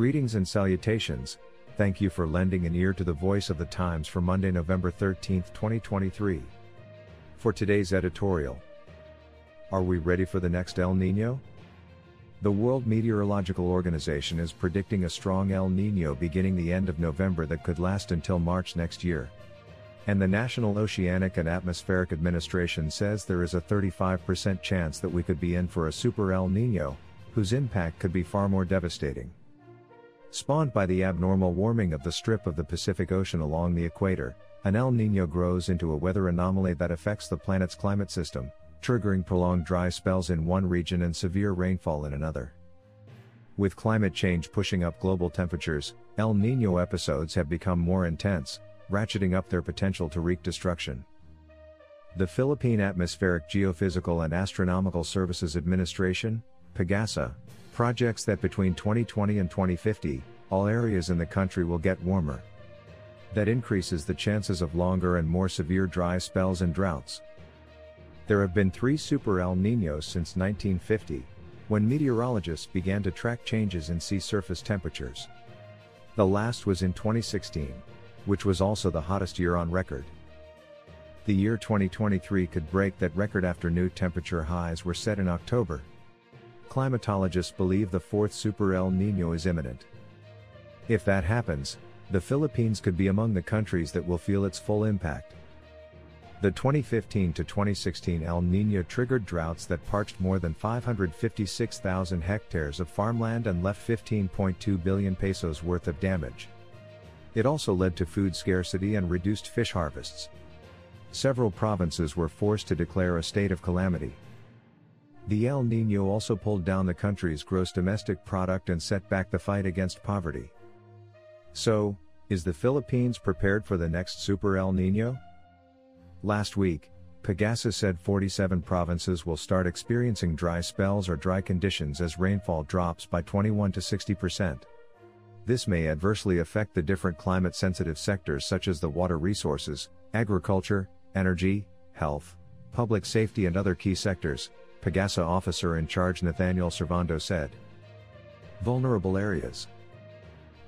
Greetings and salutations. Thank you for lending an ear to the voice of the Times for Monday, November 13, 2023. For today's editorial, are we ready for the next El Nino? The World Meteorological Organization is predicting a strong El Nino beginning the end of November that could last until March next year. And the National Oceanic and Atmospheric Administration says there is a 35% chance that we could be in for a super El Nino, whose impact could be far more devastating. Spawned by the abnormal warming of the strip of the Pacific Ocean along the equator, an El Nino grows into a weather anomaly that affects the planet's climate system, triggering prolonged dry spells in one region and severe rainfall in another. With climate change pushing up global temperatures, El Nino episodes have become more intense, ratcheting up their potential to wreak destruction. The Philippine Atmospheric Geophysical and Astronomical Services Administration, PAGASA, projects that between 2020 and 2050, all areas in the country will get warmer. That increases the chances of longer and more severe dry spells and droughts. There have been three super El Niños since 1950, when meteorologists began to track changes in sea surface temperatures. The last was in 2016, which was also the hottest year on record. The year 2023 could break that record after new temperature highs were set in October, climatologists believe the fourth Super El Nino is imminent. If that happens, the Philippines could be among the countries that will feel its full impact. The 2015 to 2016 El Nino triggered droughts that parched more than 556,000 hectares of farmland and left 15.2 billion pesos worth of damage. It also led to food scarcity and reduced fish harvests. Several provinces were forced to declare a state of calamity. The El Nino also pulled down the country's gross domestic product and set back the fight against poverty. So, is the Philippines prepared for the next Super El Nino? Last week, Pagasa said 47 provinces will start experiencing dry spells or dry conditions as rainfall drops by 21 to 60 percent. This may adversely affect the different climate sensitive sectors such as the water resources, agriculture, energy, health, public safety, and other key sectors, Pagasa officer in charge Nathaniel Servando said. Vulnerable areas.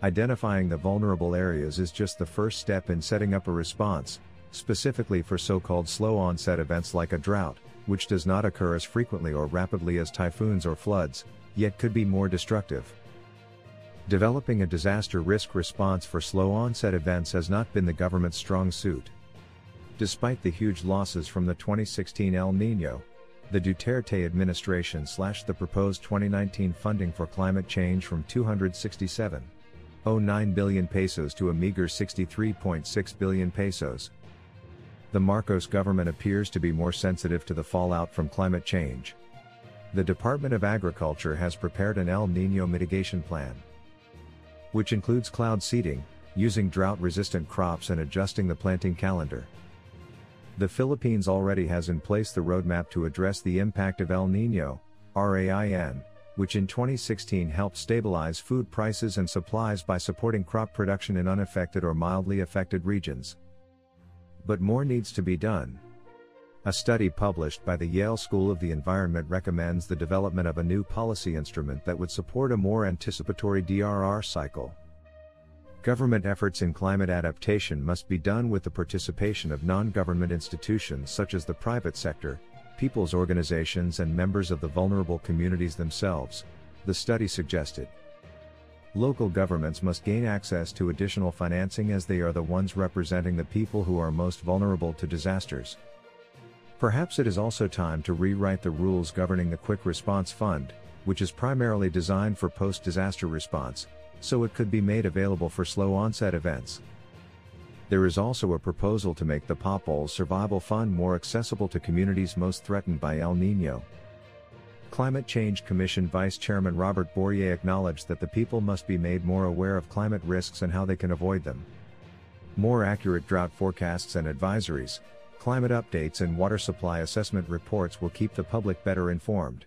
Identifying the vulnerable areas is just the first step in setting up a response, specifically for so called slow onset events like a drought, which does not occur as frequently or rapidly as typhoons or floods, yet could be more destructive. Developing a disaster risk response for slow onset events has not been the government's strong suit. Despite the huge losses from the 2016 El Nino, the Duterte administration slashed the proposed 2019 funding for climate change from 267.09 billion pesos to a meager 63.6 billion pesos. The Marcos government appears to be more sensitive to the fallout from climate change. The Department of Agriculture has prepared an El Nino mitigation plan, which includes cloud seeding, using drought resistant crops, and adjusting the planting calendar. The Philippines already has in place the roadmap to address the impact of El Nino, RAIN, which in 2016 helped stabilize food prices and supplies by supporting crop production in unaffected or mildly affected regions. But more needs to be done. A study published by the Yale School of the Environment recommends the development of a new policy instrument that would support a more anticipatory DRR cycle. Government efforts in climate adaptation must be done with the participation of non government institutions such as the private sector, people's organizations, and members of the vulnerable communities themselves, the study suggested. Local governments must gain access to additional financing as they are the ones representing the people who are most vulnerable to disasters. Perhaps it is also time to rewrite the rules governing the Quick Response Fund, which is primarily designed for post disaster response, so it could be made available for slow onset events. There is also a proposal to make the People's Survival Fund more accessible to communities most threatened by El Nino. Climate Change Commission Vice Chairman Robert Borje acknowledged that the people must be made more aware of climate risks and how they can avoid them. More accurate drought forecasts and advisories, climate updates, and water supply assessment reports will keep the public better informed.